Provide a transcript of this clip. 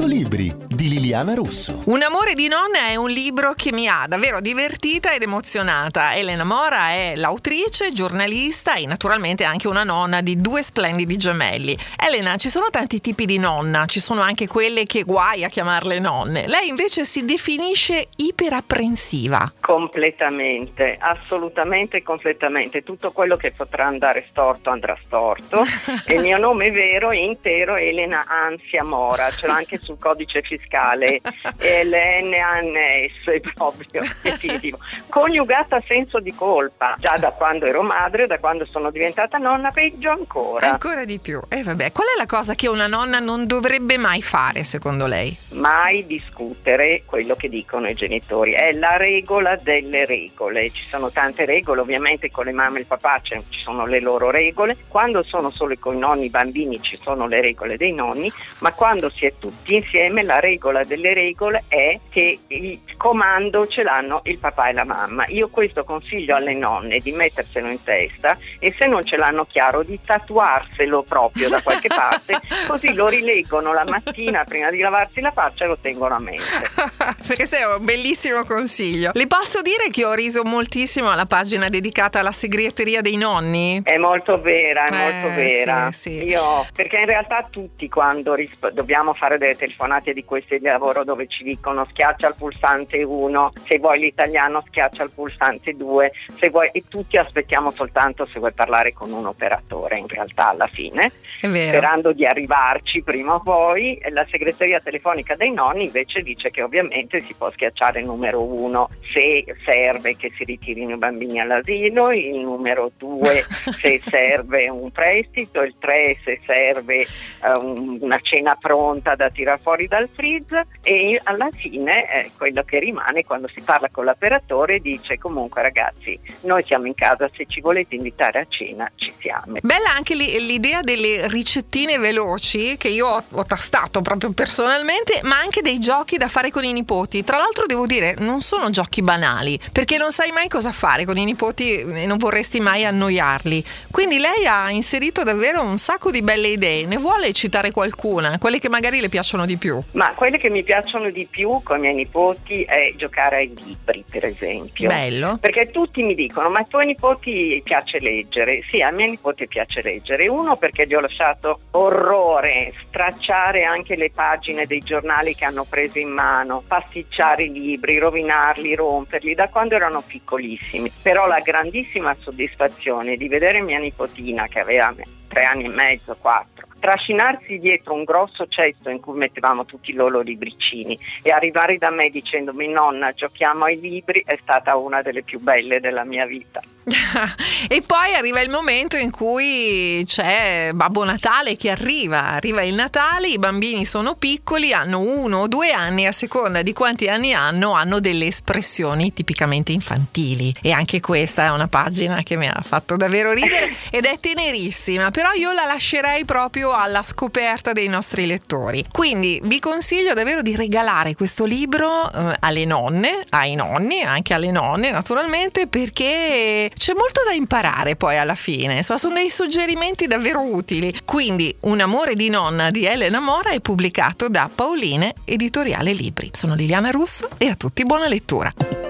100 libri di Liliana Russo. Un amore di nonna è un libro che mi ha davvero divertita ed emozionata. Elena Mora è l'autrice, giornalista e naturalmente anche una nonna di due splendidi gemelli. Elena, ci sono tanti tipi di nonna, ci sono anche quelle che guai a chiamarle nonne. Lei invece si definisce iperapprensiva. Completamente, assolutamente completamente. Tutto quello che potrà andare storto andrà storto. e il mio nome vero è intero Elena Ansia Mora, ce l'ho anche sul codice fiscale, LNANS proprio, definitivo. Coniugata a senso di colpa, già da quando ero madre, da quando sono diventata nonna, peggio ancora. Ancora di più. E eh vabbè, qual è la cosa che una nonna non dovrebbe mai fare secondo lei? Mai discutere quello che dicono i genitori, è la regola delle regole. Ci sono tante regole, ovviamente con le mamme e il papà ci sono le loro regole, quando sono solo con i nonni i bambini ci sono le regole dei nonni, ma quando si è tutti insieme la regola delle regole è che il comando ce l'hanno il papà e la mamma. Io questo consiglio alle nonne di metterselo in testa e se non ce l'hanno chiaro di tatuarselo proprio da qualche parte, così lo rileggono la mattina prima di lavarsi la faccia e lo tengono a mente. Perché questo è un bellissimo consiglio. Le posso dire che ho riso moltissimo alla pagina dedicata alla segreteria dei nonni? È molto vera, è eh, molto vera. Sì, sì. Io, perché in realtà tutti quando risp- dobbiamo fare delle telefonate di questi di lavoro dove ci dicono schiaccia il pulsante 1, se vuoi l'italiano schiaccia il pulsante 2, se vuoi, e tutti aspettiamo soltanto se vuoi parlare con un operatore in realtà alla fine, sperando di arrivarci prima o poi. La segreteria telefonica dei nonni invece dice che ovviamente si può schiacciare il numero 1 se serve che si ritirino i bambini all'asilo, il numero 2 se serve un prestito, il 3 se serve uh, una cena pronta da tirare fuori dal freeze e alla fine eh, quello che rimane quando si parla con l'operatore dice comunque ragazzi noi siamo in casa se ci volete invitare a cena ci siamo. Bella anche l'idea delle ricettine veloci che io ho, ho tastato proprio personalmente ma anche dei giochi da fare con i nipoti. Tra l'altro devo dire non sono giochi banali perché non sai mai cosa fare con i nipoti e non vorresti mai annoiarli. Quindi lei ha inserito davvero un sacco di belle idee, ne vuole citare qualcuna, quelle che magari le piacciono di più? Ma quelle che mi piacciono di più con i miei nipoti è giocare ai libri, per esempio. Bello. Perché tutti mi dicono, ma a tuoi nipoti piace leggere? Sì, a miei nipoti piace leggere. Uno perché gli ho lasciato orrore, stracciare anche le pagine dei giornali che hanno preso in mano, pasticciare i libri, rovinarli, romperli, da quando erano piccolissimi. Però la grandissima soddisfazione di vedere mia nipotina che aveva tre anni e mezzo, quattro, trascinarsi dietro un grosso cesto in cui mettevamo tutti i loro libricini e arrivare da me dicendomi nonna giochiamo ai libri è stata una delle più belle della mia vita. E poi arriva il momento in cui c'è Babbo Natale che arriva, arriva il Natale, i bambini sono piccoli, hanno uno o due anni, a seconda di quanti anni hanno, hanno delle espressioni tipicamente infantili. E anche questa è una pagina che mi ha fatto davvero ridere ed è tenerissima, però io la lascerei proprio alla scoperta dei nostri lettori. Quindi vi consiglio davvero di regalare questo libro eh, alle nonne, ai nonni, anche alle nonne naturalmente, perché c'è molto da imparare poi alla fine, sono dei suggerimenti davvero utili. Quindi Un amore di nonna di Elena Mora è pubblicato da Pauline Editoriale Libri. Sono Liliana Russo e a tutti buona lettura.